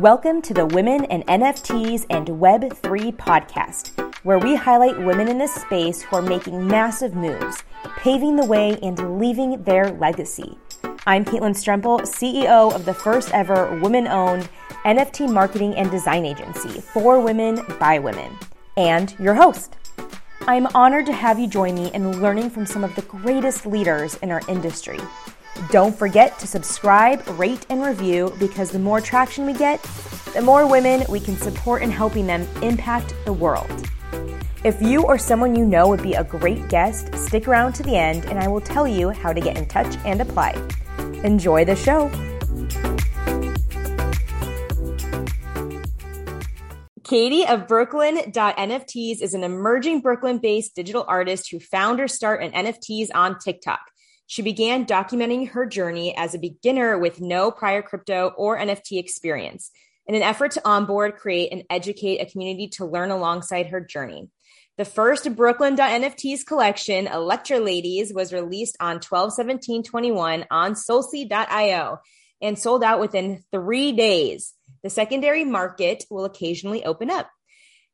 Welcome to the Women in NFTs and Web3 podcast, where we highlight women in this space who are making massive moves, paving the way, and leaving their legacy. I'm Caitlin Strempel, CEO of the first ever women owned NFT marketing and design agency for women by women, and your host. I'm honored to have you join me in learning from some of the greatest leaders in our industry. Don't forget to subscribe, rate, and review because the more traction we get, the more women we can support in helping them impact the world. If you or someone you know would be a great guest, stick around to the end and I will tell you how to get in touch and apply. Enjoy the show. Katie of Brooklyn.NFTs is an emerging Brooklyn based digital artist who found her start in NFTs on TikTok. She began documenting her journey as a beginner with no prior crypto or NFT experience in an effort to onboard, create, and educate a community to learn alongside her journey. The first Brooklyn.NFTs collection, Electra Ladies, was released on 12-17-21 on Solsea.io and sold out within three days. The secondary market will occasionally open up.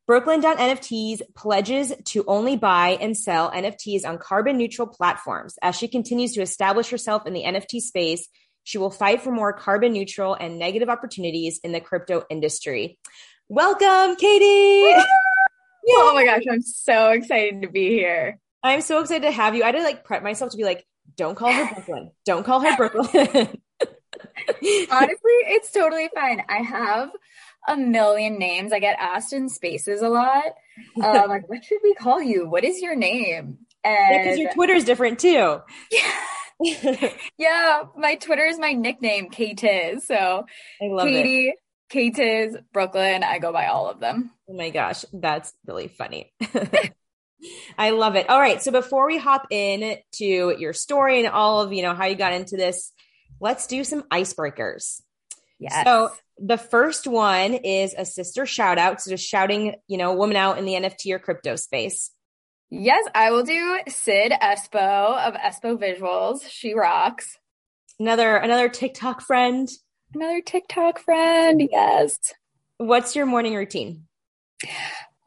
Brooklyn.NFTs pledges to only buy and sell NFTs on carbon neutral platforms. As she continues to establish herself in the NFT space, she will fight for more carbon neutral and negative opportunities in the crypto industry. Welcome, Katie. oh my gosh, I'm so excited to be here. I'm so excited to have you. I had to like prep myself to be like, don't call her Brooklyn. Don't call her Brooklyn. Honestly, it's totally fine. I have a million names. I get asked in spaces a lot. Um, like, what should we call you? What is your name? And because yeah, your Twitter is different too. Yeah. yeah, my Twitter is my nickname, K.Tizz. So I love Katie. K.Tizz, Brooklyn. I go by all of them. Oh my gosh, that's really funny. I love it. All right, so before we hop in to your story and all of you know how you got into this, let's do some icebreakers. Yes. So the first one is a sister shout out. So just shouting, you know, woman out in the NFT or crypto space. Yes, I will do Sid Espo of Espo Visuals. She rocks. Another another TikTok friend. Another TikTok friend. Yes. What's your morning routine?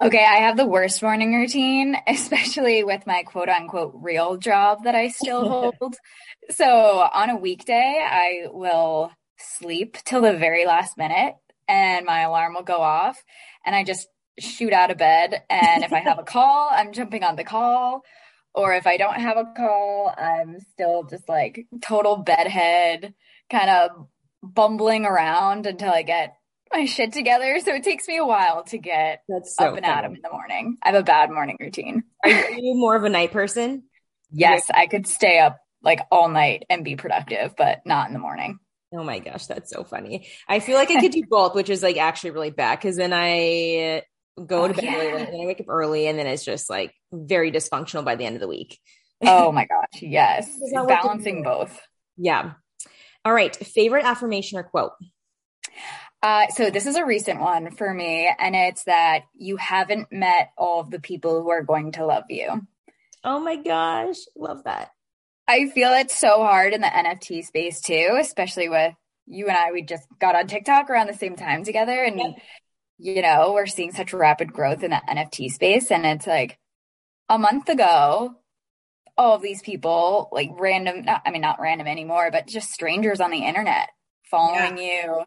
Okay, I have the worst morning routine, especially with my quote unquote real job that I still hold. so on a weekday, I will sleep till the very last minute and my alarm will go off and I just shoot out of bed. And if I have a call, I'm jumping on the call. Or if I don't have a call, I'm still just like total bedhead, kind of bumbling around until I get my shit together. So it takes me a while to get That's so up and at 'em in the morning. I have a bad morning routine. Are you more of a night person? Yes, I could stay up like all night and be productive, but not in the morning. Oh my gosh, that's so funny. I feel like I could do both, which is like actually really bad because then I go oh, to bed yeah. late and then I wake up early and then it's just like very dysfunctional by the end of the week. oh my gosh, yes. Balancing both. Yeah. All right. Favorite affirmation or quote? Uh, so this is a recent one for me, and it's that you haven't met all of the people who are going to love you. Oh my gosh, love that. I feel it's so hard in the NFT space too, especially with you and I. We just got on TikTok around the same time together, and yep. you know we're seeing such rapid growth in the NFT space. And it's like a month ago, all of these people, like random, not, I mean not random anymore, but just strangers on the internet following yeah. you,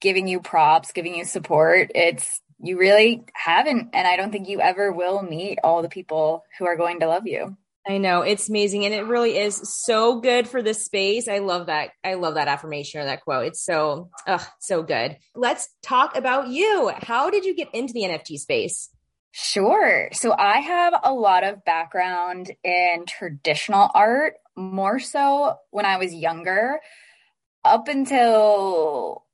giving you props, giving you support. It's you really haven't, and I don't think you ever will meet all the people who are going to love you. I know it's amazing and it really is so good for this space. I love that. I love that affirmation or that quote. It's so, ugh, so good. Let's talk about you. How did you get into the NFT space? Sure. So I have a lot of background in traditional art, more so when I was younger, up until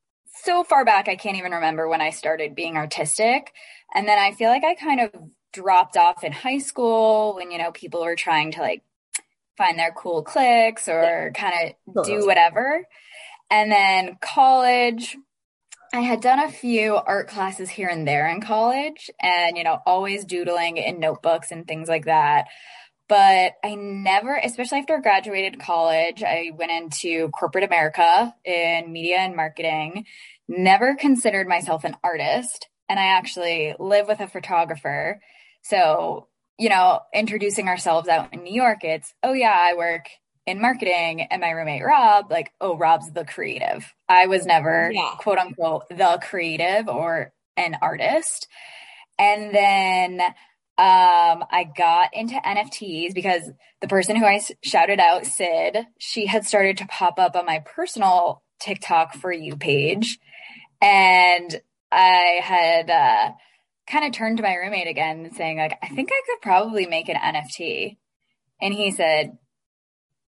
so far back, I can't even remember when I started being artistic. And then I feel like I kind of dropped off in high school when, you know, people were trying to like find their cool clicks or kind of do whatever. And then college, I had done a few art classes here and there in college and, you know, always doodling in notebooks and things like that. but I never, especially after I graduated college, I went into corporate America in media and marketing, never considered myself an artist. And I actually live with a photographer. So, you know, introducing ourselves out in New York, it's, oh yeah, I work in marketing and my roommate Rob, like, oh, Rob's the creative. I was never yeah. quote unquote the creative or an artist. And then um, I got into NFTs because the person who I shouted out, Sid, she had started to pop up on my personal TikTok for you page. And I had uh, kind of turned to my roommate again saying, like, I think I could probably make an NFT. And he said,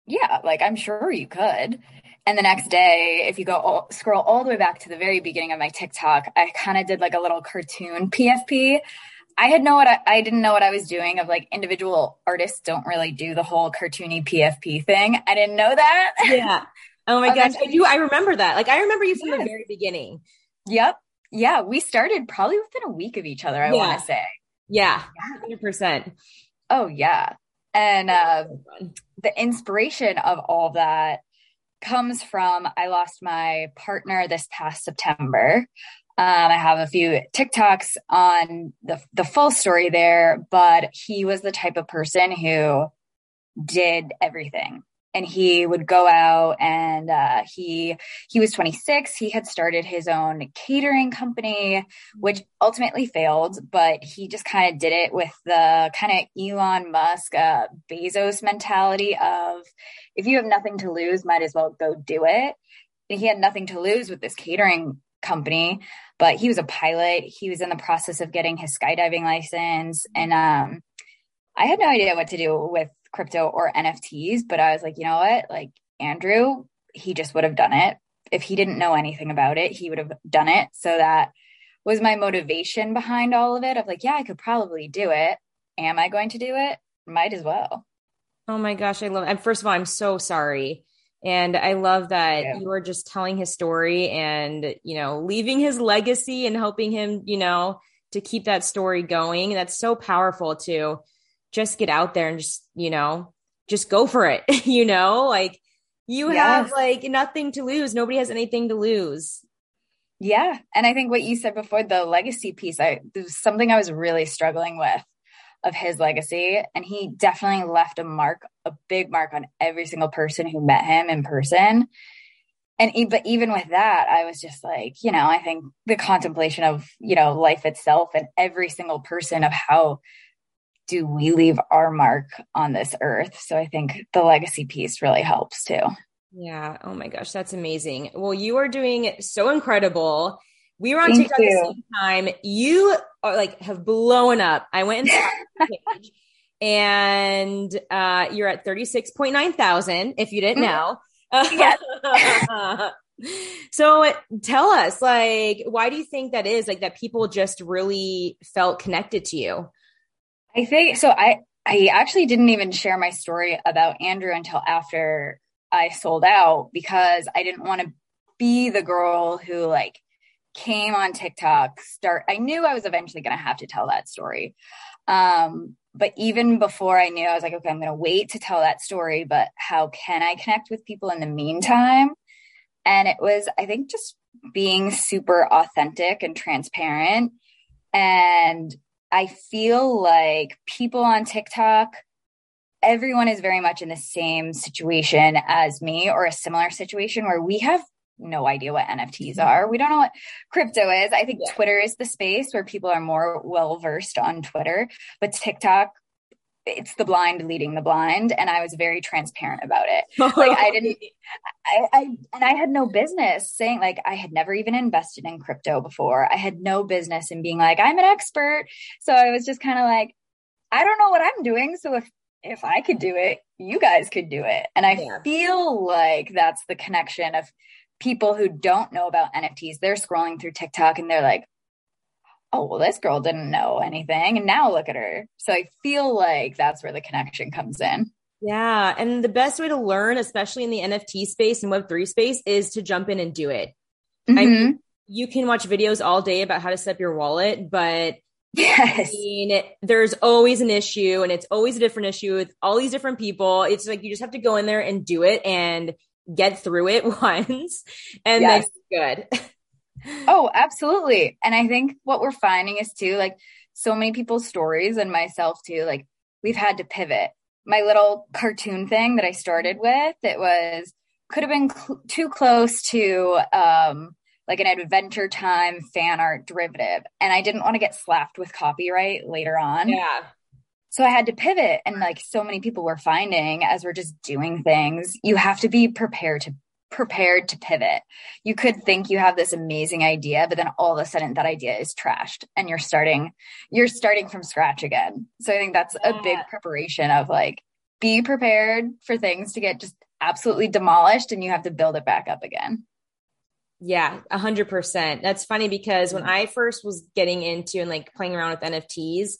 Yeah, like, I'm sure you could. And the next day, if you go all, scroll all the way back to the very beginning of my TikTok, I kind of did like a little cartoon PFP I had no what I, I, didn't know what I was doing of like individual artists don't really do the whole cartoony PFP thing. I didn't know that. Yeah. Oh my um, gosh. I do. I remember that. Like I remember you from yes. the very beginning. Yep. Yeah. We started probably within a week of each other, I yeah. want to say. Yeah. 100%. Oh yeah. And uh, the inspiration of all that comes from I lost my partner this past September. Um, I have a few TikToks on the the full story there, but he was the type of person who did everything. And he would go out and uh, he he was 26. He had started his own catering company, which ultimately failed. But he just kind of did it with the kind of Elon Musk, uh, Bezos mentality of if you have nothing to lose, might as well go do it. And he had nothing to lose with this catering company, but he was a pilot. He was in the process of getting his skydiving license. And um, I had no idea what to do with crypto or NFTs, but I was like, you know what? Like Andrew, he just would have done it. If he didn't know anything about it, he would have done it. So that was my motivation behind all of it of like, yeah, I could probably do it. Am I going to do it? Might as well. Oh my gosh, I love it. And first of all, I'm so sorry and I love that yeah. you are just telling his story and, you know, leaving his legacy and helping him, you know, to keep that story going. That's so powerful to just get out there and just, you know, just go for it, you know, like you yes. have like nothing to lose. Nobody has anything to lose. Yeah. And I think what you said before, the legacy piece, I, was something I was really struggling with of his legacy. And he definitely left a mark, a big mark on every single person who met him in person. And but even with that, I was just like, you know, I think the contemplation of, you know, life itself and every single person of how do we leave our mark on this earth. So I think the legacy piece really helps too. Yeah. Oh my gosh, that's amazing. Well, you are doing so incredible. We were on Thank TikTok you. at the same time. You are like have blown up. I went and page and uh, you're at 36.9 thousand if you didn't know. Yes. so tell us like why do you think that is like that people just really felt connected to you? I think so I I actually didn't even share my story about Andrew until after I sold out because I didn't want to be the girl who like came on TikTok, start I knew I was eventually going to have to tell that story. Um, but even before I knew, I was like, okay, I'm going to wait to tell that story, but how can I connect with people in the meantime? And it was, I think, just being super authentic and transparent. And I feel like people on TikTok, everyone is very much in the same situation as me or a similar situation where we have no idea what NFTs mm-hmm. are. We don't know what crypto is. I think yeah. Twitter is the space where people are more well versed on Twitter, but TikTok, it's the blind leading the blind. And I was very transparent about it. like I didn't, I, I, and I had no business saying like, I had never even invested in crypto before. I had no business in being like, I'm an expert. So I was just kind of like, I don't know what I'm doing. So if if I could do it, you guys could do it. And I yeah. feel like that's the connection of people who don't know about NFTs, they're scrolling through TikTok and they're like, oh, well, this girl didn't know anything. And now look at her. So I feel like that's where the connection comes in. Yeah. And the best way to learn, especially in the NFT space and Web3 space, is to jump in and do it. Mm-hmm. I mean, you can watch videos all day about how to set up your wallet, but Yes. I mean, there's always an issue and it's always a different issue with all these different people. It's like you just have to go in there and do it and get through it once and yes. then good. oh, absolutely. And I think what we're finding is too, like so many people's stories and myself too, like we've had to pivot. My little cartoon thing that I started with, it was could have been cl- too close to um like an adventure time fan art derivative and I didn't want to get slapped with copyright later on. Yeah. So I had to pivot and like so many people were finding as we're just doing things, you have to be prepared to prepared to pivot. You could think you have this amazing idea, but then all of a sudden that idea is trashed and you're starting you're starting from scratch again. So I think that's yeah. a big preparation of like be prepared for things to get just absolutely demolished and you have to build it back up again. Yeah, a hundred percent. That's funny because when mm-hmm. I first was getting into and like playing around with NFTs,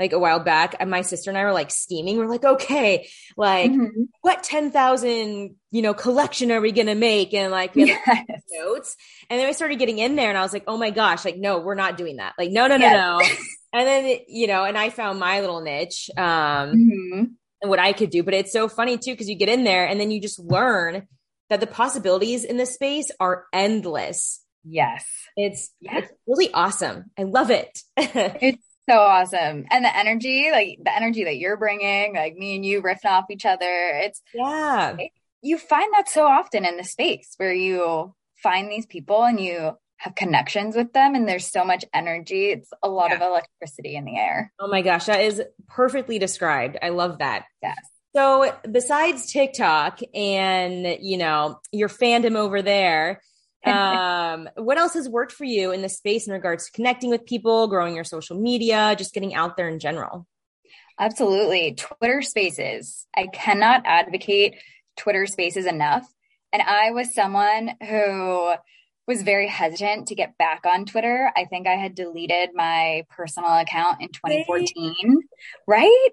like a while back, and my sister and I were like steaming. We're like, okay, like mm-hmm. what 10,000, you know, collection are we going to make? And like, we like, yes. notes. And then we started getting in there and I was like, oh my gosh, like, no, we're not doing that. Like, no, no, yes. no, no. and then, you know, and I found my little niche, um, mm-hmm. and what I could do. But it's so funny too, because you get in there and then you just learn that the possibilities in this space are endless. Yes. It's, yes. it's really awesome. I love it. it's so awesome. And the energy, like the energy that you're bringing, like me and you riffing off each other. It's, yeah. It, you find that so often in the space where you find these people and you have connections with them and there's so much energy. It's a lot yeah. of electricity in the air. Oh my gosh, that is perfectly described. I love that. Yes. So besides TikTok and, you know, your fandom over there, um, what else has worked for you in this space in regards to connecting with people, growing your social media, just getting out there in general? Absolutely. Twitter spaces. I cannot advocate Twitter spaces enough. And I was someone who was very hesitant to get back on Twitter. I think I had deleted my personal account in 2014, right?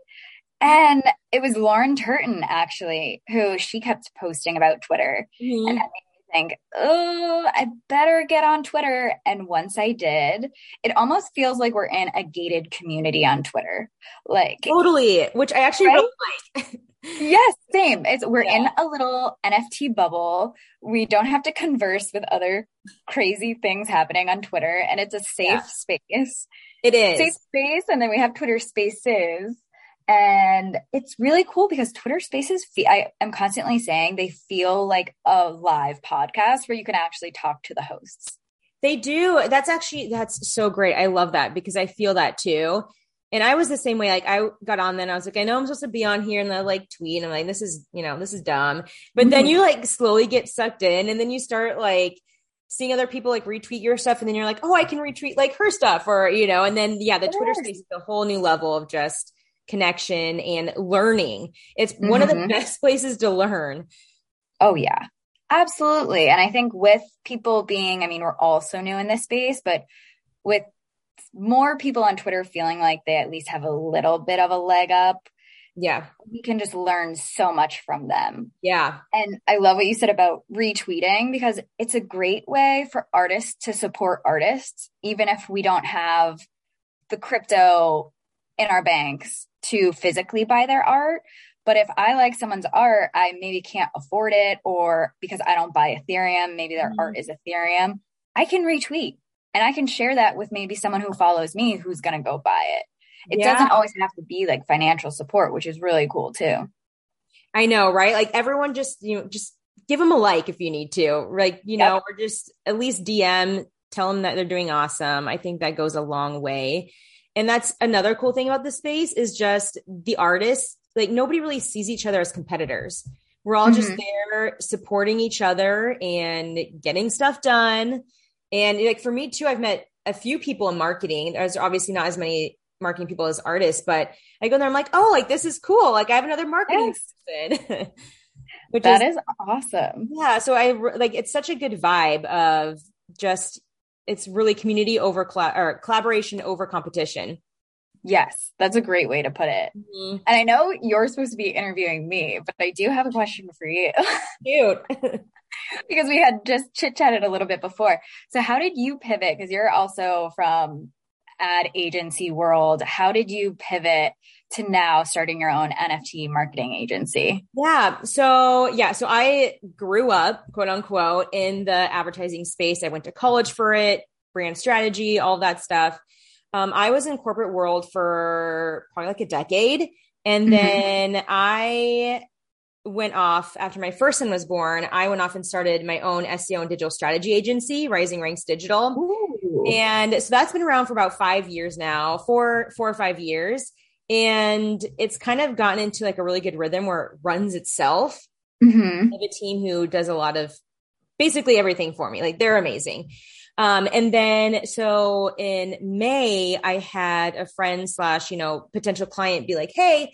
And it was Lauren Turton actually who she kept posting about Twitter. Mm-hmm. And that think, oh, I better get on Twitter. And once I did, it almost feels like we're in a gated community on Twitter. Like totally, which I actually right? really like. yes, same. It's we're yeah. in a little NFT bubble. We don't have to converse with other crazy things happening on Twitter, and it's a safe yeah. space. It is safe space, and then we have Twitter Spaces and it's really cool because Twitter Spaces, I am constantly saying they feel like a live podcast where you can actually talk to the hosts. They do. That's actually, that's so great. I love that because I feel that too. And I was the same way. Like I got on then I was like, I know I'm supposed to be on here and I like tweet. And I'm like, this is, you know, this is dumb. But mm-hmm. then you like slowly get sucked in and then you start like, seeing other people like retweet your stuff and then you're like oh i can retweet like her stuff or you know and then yeah the twitter space is a whole new level of just connection and learning. It's mm-hmm. one of the mm-hmm. best places to learn. Oh, yeah. Absolutely. And I think with people being, I mean, we're all so new in this space, but with more people on Twitter feeling like they at least have a little bit of a leg up. Yeah. We can just learn so much from them. Yeah. And I love what you said about retweeting because it's a great way for artists to support artists, even if we don't have the crypto in our banks to physically buy their art. But if I like someone's art, I maybe can't afford it, or because I don't buy Ethereum, maybe their mm-hmm. art is Ethereum, I can retweet and I can share that with maybe someone who follows me who's going to go buy it. It yeah. doesn't always have to be like financial support, which is really cool too. I know, right? Like everyone just, you know, just give them a like if you need to, like, you yep. know, or just at least DM, tell them that they're doing awesome. I think that goes a long way. And that's another cool thing about the space is just the artists, like nobody really sees each other as competitors. We're all mm-hmm. just there supporting each other and getting stuff done. And like for me too, I've met a few people in marketing. There's obviously not as many marketing people as artists, but I go there, I'm like, oh, like this is cool. Like I have another marketing yes. person. Which that is, is awesome. Yeah. So I like it's such a good vibe of just it's really community over cl- or collaboration over competition. Yes, that's a great way to put it. Mm-hmm. And I know you're supposed to be interviewing me, but I do have a question for you. Cute. because we had just chit chatted a little bit before. So, how did you pivot? Because you're also from ad agency world. How did you pivot to now starting your own NFT marketing agency? Yeah. So, yeah. So I grew up, quote unquote, in the advertising space. I went to college for it, brand strategy, all that stuff. Um, I was in corporate world for probably like a decade. And mm-hmm. then I went off after my first son was born. I went off and started my own SEO and digital strategy agency, Rising Ranks Digital. Ooh. And so that's been around for about five years now, four, four or five years and it's kind of gotten into like a really good rhythm where it runs itself. Mm-hmm. I have a team who does a lot of basically everything for me. Like they're amazing. Um, and then so in May, I had a friend slash, you know, potential client be like, Hey,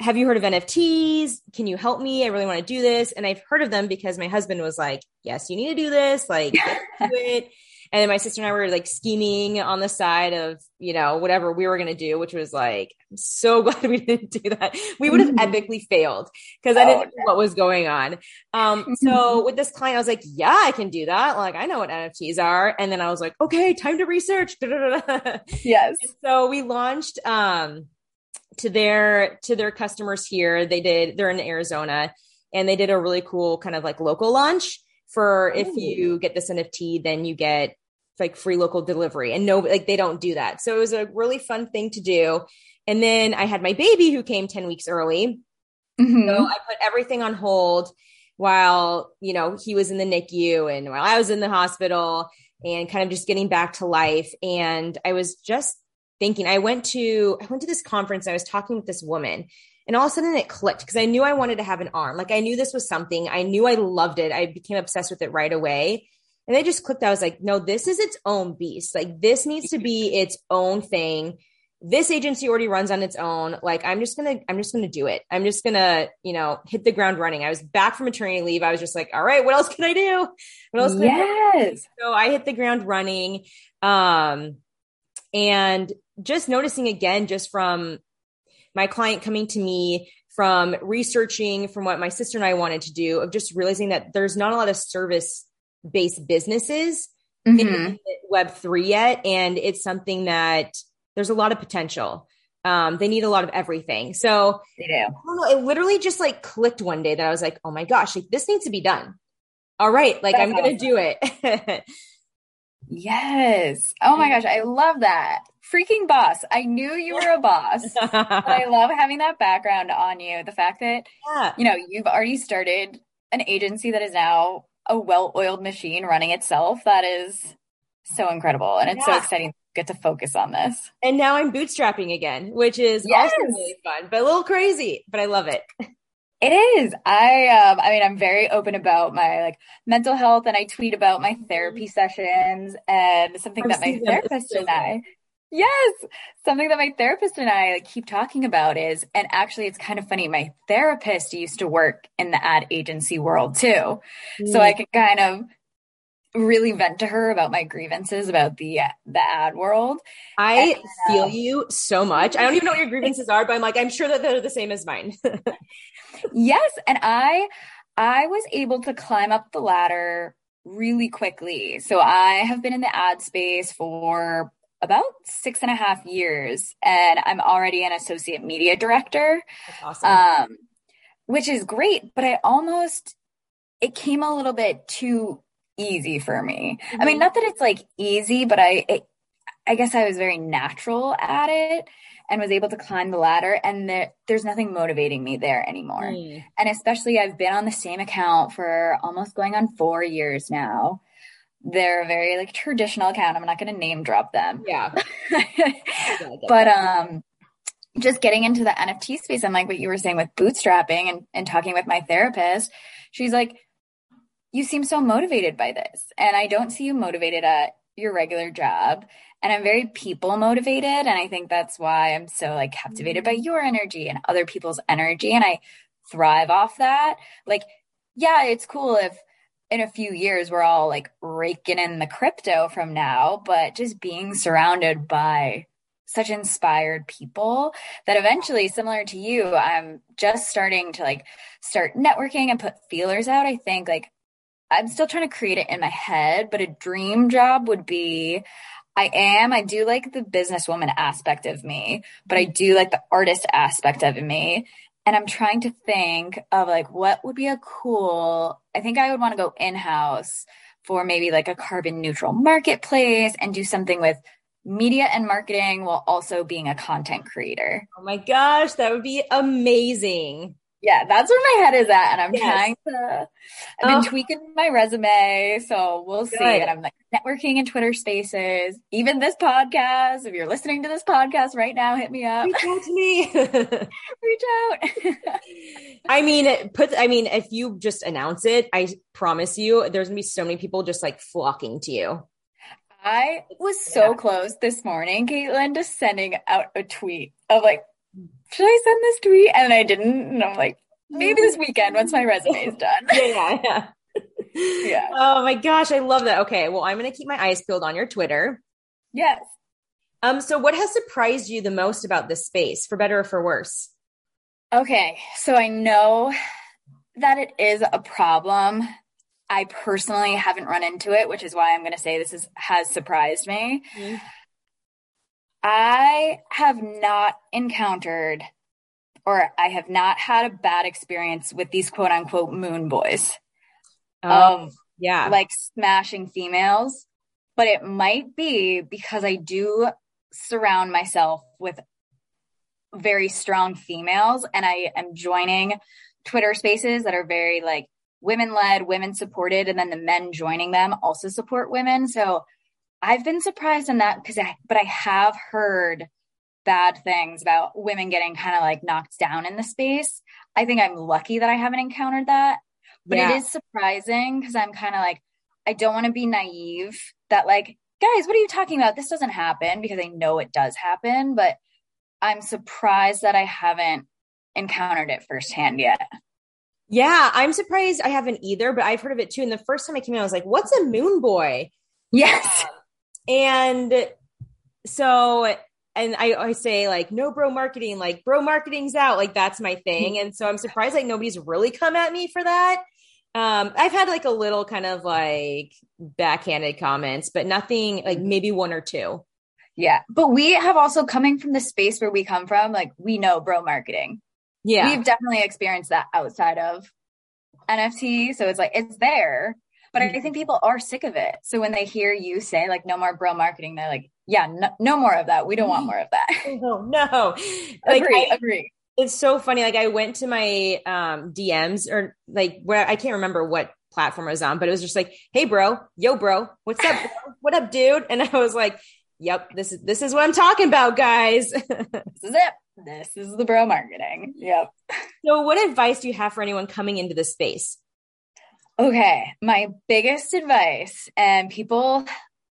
have you heard of NFTs? Can you help me? I really want to do this. And I've heard of them because my husband was like, yes, you need to do this. Like, do it. And then my sister and I were like scheming on the side of, you know, whatever we were going to do, which was like, I'm so glad we didn't do that. We would have mm-hmm. epically failed because I didn't oh, know what was going on. Um, so mm-hmm. with this client, I was like, yeah, I can do that. Like, I know what NFTs are. And then I was like, okay, time to research. yes. And so we launched, um, to their, to their customers here. They did, they're in Arizona and they did a really cool kind of like local launch for if you get this NFT, then you get like free local delivery. And no like they don't do that. So it was a really fun thing to do. And then i had my baby who came 10 weeks early. Mm-hmm. so i put everything on hold while you know he was in the nicu and while i was in the hospital and kind of just getting back to life. And i was just thinking i went to i went to this conference. I was talking with this woman and all of a sudden it clicked because i knew i wanted to have an arm. Like i knew this was something. I knew i loved it. I became obsessed with it right away and they just clicked. I was like, no, this is its own beast. Like this needs to be its own thing. This agency already runs on its own. Like I'm just gonna, I'm just gonna do it. I'm just gonna, you know, hit the ground running. I was back from maternity leave. I was just like, all right, what else can I do? What else? yes. I do? so I hit the ground running. Um, and just noticing again, just from my client coming to me from researching from what my sister and I wanted to do of just realizing that there's not a lot of service based businesses mm-hmm. in web 3 yet and it's something that there's a lot of potential. Um, they need a lot of everything. So they do. Know, it literally just like clicked one day that i was like oh my gosh like this needs to be done. All right like That's i'm gonna do it. Yes. Oh my gosh i love that. Freaking boss. I knew you were a boss i love having that background on you. The fact that yeah. you know you've already started an agency that is now a well-oiled machine running itself. That is so incredible. And it's yeah. so exciting to get to focus on this. And now I'm bootstrapping again, which is yes. also really fun, but a little crazy, but I love it. It is. I um I mean I'm very open about my like mental health and I tweet about my therapy sessions and something that my therapist and I Yes. Something that my therapist and I like, keep talking about is, and actually it's kind of funny. My therapist used to work in the ad agency world too. Mm. So I can kind of really vent to her about my grievances about the the ad world. I and, uh, feel you so much. I don't even know what your grievances are, but I'm like, I'm sure that they're the same as mine. yes. And I I was able to climb up the ladder really quickly. So I have been in the ad space for about six and a half years, and I'm already an associate media director. Awesome. Um, which is great, but I almost it came a little bit too easy for me. Mm-hmm. I mean, mm-hmm. not that it's like easy, but I it, I guess I was very natural at it and was able to climb the ladder and there, there's nothing motivating me there anymore. Mm. And especially I've been on the same account for almost going on 4 years now they're a very like traditional account. I'm not going to name drop them. Yeah. but um just getting into the NFT space and like what you were saying with bootstrapping and, and talking with my therapist, she's like, you seem so motivated by this. And I don't see you motivated at your regular job. And I'm very people motivated. And I think that's why I'm so like captivated by your energy and other people's energy. And I thrive off that. Like, yeah, it's cool if in a few years we're all like raking in the crypto from now, but just being surrounded by such inspired people that eventually similar to you i'm just starting to like start networking and put feelers out i think like i'm still trying to create it in my head but a dream job would be I am. I do like the businesswoman aspect of me, but I mm-hmm. do like the artist aspect of me. And I'm trying to think of like what would be a cool, I think I would want to go in house for maybe like a carbon neutral marketplace and do something with media and marketing while also being a content creator. Oh my gosh, that would be amazing yeah, that's where my head is at. And I'm yes. trying to, I've been oh. tweaking my resume. So we'll Good. see. And I'm like networking in Twitter spaces, even this podcast. If you're listening to this podcast right now, hit me up. Reach out to me. Reach out. I mean, put, I mean, if you just announce it, I promise you there's gonna be so many people just like flocking to you. I was so yeah. close this morning, Caitlin, to sending out a tweet of like, should I send this tweet? And I didn't. And I'm like, maybe this weekend once my resume is done. yeah, yeah. yeah. Oh my gosh, I love that. Okay, well, I'm going to keep my eyes peeled on your Twitter. Yes. Um, so what has surprised you the most about this space, for better or for worse? Okay, so I know that it is a problem. I personally haven't run into it, which is why I'm going to say this is has surprised me. Mm-hmm. I have not encountered or I have not had a bad experience with these quote unquote moon boys. Um, yeah. Like smashing females. But it might be because I do surround myself with very strong females and I am joining Twitter spaces that are very like women led, women supported, and then the men joining them also support women. So I've been surprised in that because I, but I have heard bad things about women getting kind of like knocked down in the space. I think I'm lucky that I haven't encountered that, but yeah. it is surprising because I'm kind of like, I don't want to be naive that like, guys, what are you talking about? This doesn't happen because I know it does happen, but I'm surprised that I haven't encountered it firsthand yet. Yeah, I'm surprised I haven't either, but I've heard of it too. And the first time I came in, I was like, what's a moon boy? Yes. And so, and I, I say like, no bro marketing, like bro marketing's out. Like that's my thing. And so I'm surprised like nobody's really come at me for that. Um, I've had like a little kind of like backhanded comments, but nothing like maybe one or two. Yeah. But we have also coming from the space where we come from, like we know bro marketing. Yeah. We've definitely experienced that outside of NFT. So it's like, it's there. But I mm-hmm. think people are sick of it. So when they hear you say like no more bro marketing, they're like, yeah, no, no more of that. We don't want more of that. No, no. Like, agree, I, agree. It's so funny. Like I went to my um, DMs or like where I can't remember what platform I was on, but it was just like, hey bro, yo bro, what's up? Bro? what up, dude? And I was like, yep, this is this is what I'm talking about, guys. this is it. This is the bro marketing. Yep. So what advice do you have for anyone coming into this space? Okay, my biggest advice, and people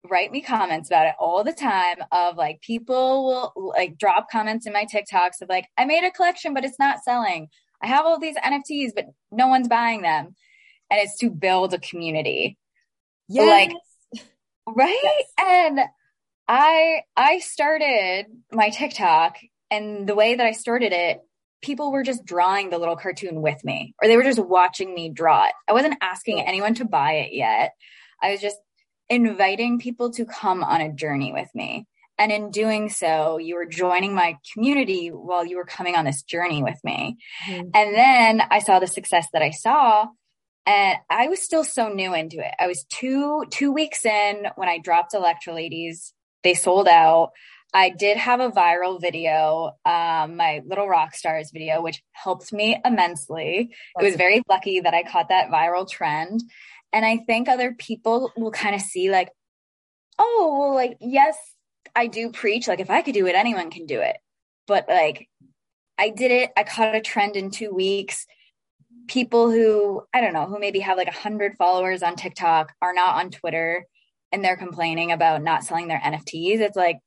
write me comments about it all the time of like people will like drop comments in my TikToks of like, I made a collection, but it's not selling. I have all these NFTs, but no one's buying them. And it's to build a community. Yes. Like, right? Yes. And I I started my TikTok and the way that I started it people were just drawing the little cartoon with me or they were just watching me draw it. I wasn't asking anyone to buy it yet. I was just inviting people to come on a journey with me. And in doing so, you were joining my community while you were coming on this journey with me. Mm-hmm. And then I saw the success that I saw and I was still so new into it. I was two, two weeks in when I dropped Electro Ladies. They sold out. I did have a viral video, um, my little rock stars video, which helped me immensely. It was very lucky that I caught that viral trend. And I think other people will kind of see like, oh, well, like, yes, I do preach. Like, if I could do it, anyone can do it. But like, I did it. I caught a trend in two weeks. People who, I don't know, who maybe have like a hundred followers on TikTok are not on Twitter and they're complaining about not selling their NFTs. It's like,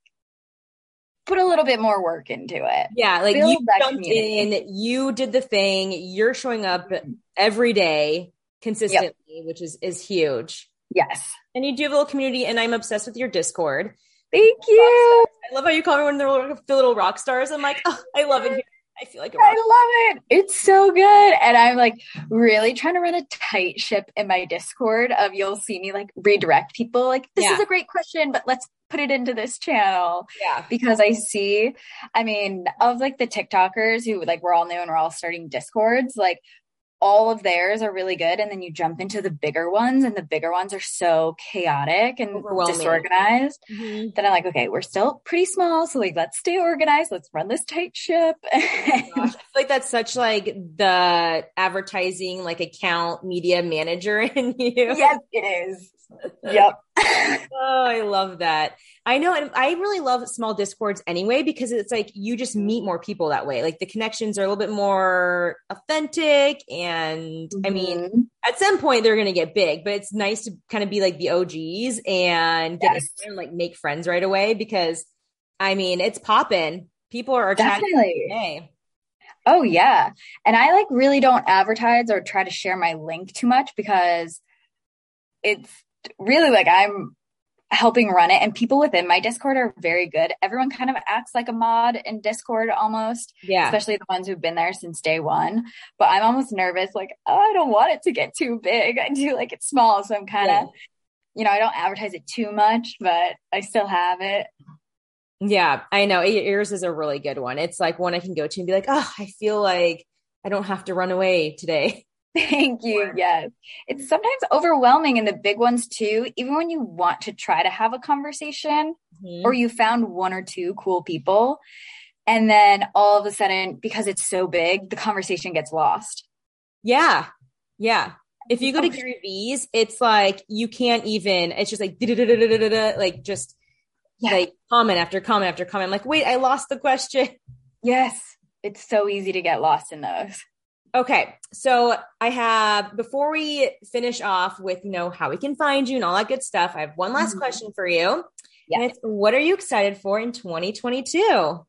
put a little bit more work into it. Yeah, like Build you jumped community. in, you did the thing, you're showing up every day consistently, yep. which is is huge. Yes. And you do have a little community and I'm obsessed with your Discord. Thank you. I love how you call me when they're the little rock stars. I'm like, oh, I love it here. I feel like I love it. It's so good. And I'm like really trying to run a tight ship in my Discord of you'll see me like redirect people like this yeah. is a great question, but let's put it into this channel. Yeah. Because I see, I mean, of like the TikTokers who like we're all new and we're all starting Discords, like all of theirs are really good and then you jump into the bigger ones and the bigger ones are so chaotic and disorganized mm-hmm. that i'm like okay we're still pretty small so like let's stay organized let's run this tight ship. Oh I feel like that's such like the advertising like account media manager in you. Yes it is. Yep oh i love that I know, and I really love small discords anyway because it's like you just meet more people that way. Like the connections are a little bit more authentic, and mm-hmm. I mean, mm-hmm. at some point they're going to get big, but it's nice to kind of be like the OGs and get yes. and like make friends right away because I mean, it's popping. People are definitely. Oh yeah, and I like really don't advertise or try to share my link too much because it's really like I'm helping run it and people within my discord are very good. Everyone kind of acts like a mod in discord almost yeah. especially the ones who've been there since day one. But i'm almost nervous like oh, i don't want it to get too big. I do like it small so i'm kind of yeah. you know i don't advertise it too much but i still have it. Yeah i know. Yours is a really good one. It's like one i can go to and be like oh i feel like i don't have to run away today Thank you. Yes. It's sometimes overwhelming in the big ones too, even when you want to try to have a conversation mm-hmm. or you found one or two cool people. And then all of a sudden, because it's so big, the conversation gets lost. Yeah. Yeah. If you go to Gary V's, it's like you can't even, it's just like, like just yeah. like comment after comment after comment. I'm like, wait, I lost the question. Yes. It's so easy to get lost in those. Okay. So I have, before we finish off with, you know, how we can find you and all that good stuff, I have one last mm-hmm. question for you. Yes. And it's, what are you excited for in 2022?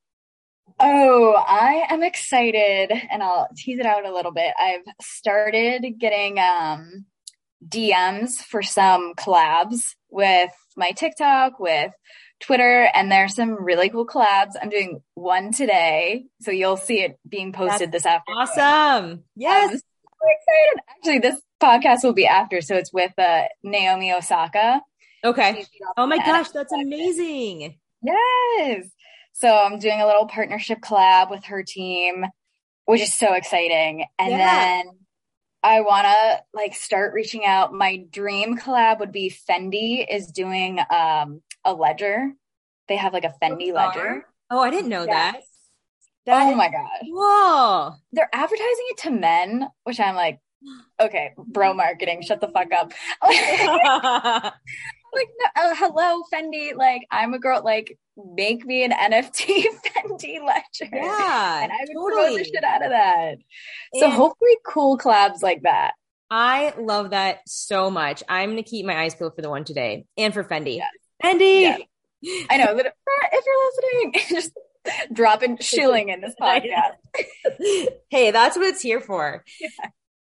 Oh, I am excited and I'll tease it out a little bit. I've started getting um, DMs for some collabs with my TikTok, with Twitter, and there's some really cool collabs. I'm doing one today, so you'll see it being posted That's this afternoon. Awesome! Yes, I'm so excited. Actually, this podcast will be after, so it's with uh, Naomi Osaka. Okay. Oh my gosh, that's amazing! Yes. So I'm doing a little partnership collab with her team, which is so exciting. And yeah. then I want to like start reaching out. My dream collab would be Fendi is doing um a ledger. They have like a Fendi ledger. Oh, I didn't know yes. that. that. Oh my god! Whoa! They're advertising it to men, which I'm like, okay, bro marketing, shut the fuck up. like, no, uh, hello, Fendi. Like, I'm a girl. Like, make me an NFT Fendi ledger. Yeah, and I would totally. promote the shit out of that. And so hopefully, cool collabs like that. I love that so much. I'm gonna keep my eyes peeled for the one today and for Fendi. Yes. Fendi. Yeah. I know that if you're listening, just dropping shilling in this podcast. hey, that's what it's here for. Yeah.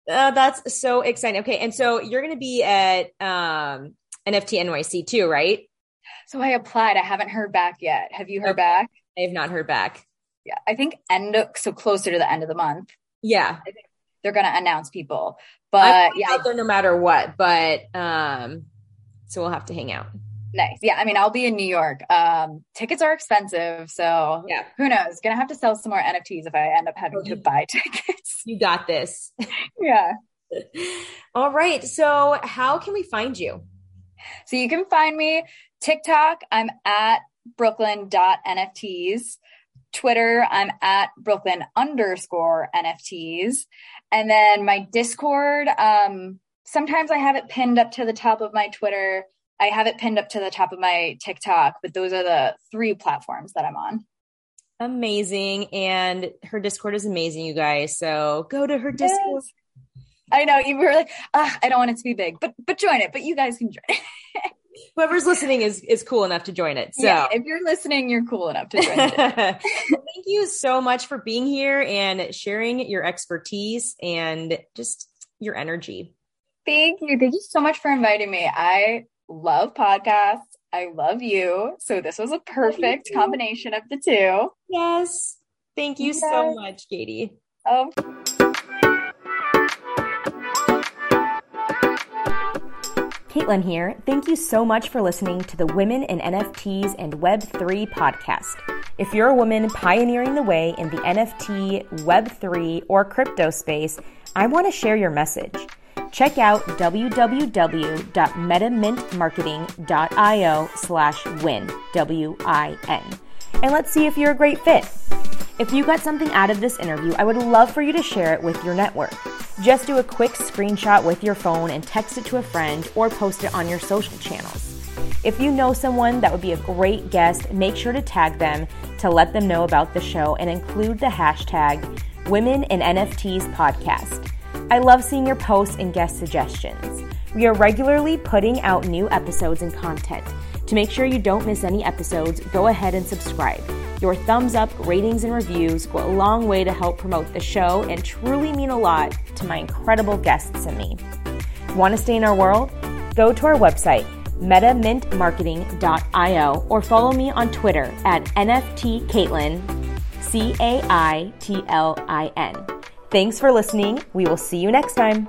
Uh, that's so exciting. Okay, and so you're going to be at um, NFT NYC too, right? So I applied. I haven't heard back yet. Have you heard okay. back? I have not heard back. Yeah, I think end of, so closer to the end of the month. Yeah, they're going to announce people. But yeah, out there no matter what. But um, so we'll have to hang out. Nice. Yeah. I mean, I'll be in New York. Um, tickets are expensive. So yeah, who knows? Gonna have to sell some more NFTs if I end up having to buy tickets. You got this. yeah. All right. So how can we find you? So you can find me TikTok. I'm at brooklyn.nfts. Twitter, I'm at Brooklyn underscore NFTs. And then my Discord, um, sometimes I have it pinned up to the top of my Twitter I have it pinned up to the top of my TikTok, but those are the three platforms that I'm on. Amazing. And her Discord is amazing, you guys. So go to her Discord. Yes. I know you were like, ah, I don't want it to be big, but but join it. But you guys can join. it. Whoever's listening is is cool enough to join it. So yeah, if you're listening, you're cool enough to join it. well, thank you so much for being here and sharing your expertise and just your energy. Thank you. Thank you so much for inviting me. I love podcasts. I love you. So this was a perfect combination of the two. Yes. Thank you yes. so much, Katie. Oh. Caitlin here. Thank you so much for listening to the Women in NFTs and Web3 podcast. If you're a woman pioneering the way in the NFT, Web3, or crypto space, I want to share your message. Check out www.metamintmarketing.io slash win, W-I-N. And let's see if you're a great fit. If you got something out of this interview, I would love for you to share it with your network. Just do a quick screenshot with your phone and text it to a friend or post it on your social channels. If you know someone that would be a great guest, make sure to tag them to let them know about the show and include the hashtag Women in NFTs Podcast. I love seeing your posts and guest suggestions. We are regularly putting out new episodes and content. To make sure you don't miss any episodes, go ahead and subscribe. Your thumbs up, ratings, and reviews go a long way to help promote the show and truly mean a lot to my incredible guests and me. Want to stay in our world? Go to our website, metamintmarketing.io, or follow me on Twitter at NFTCaitlin, C A I T L I N. Thanks for listening. We will see you next time.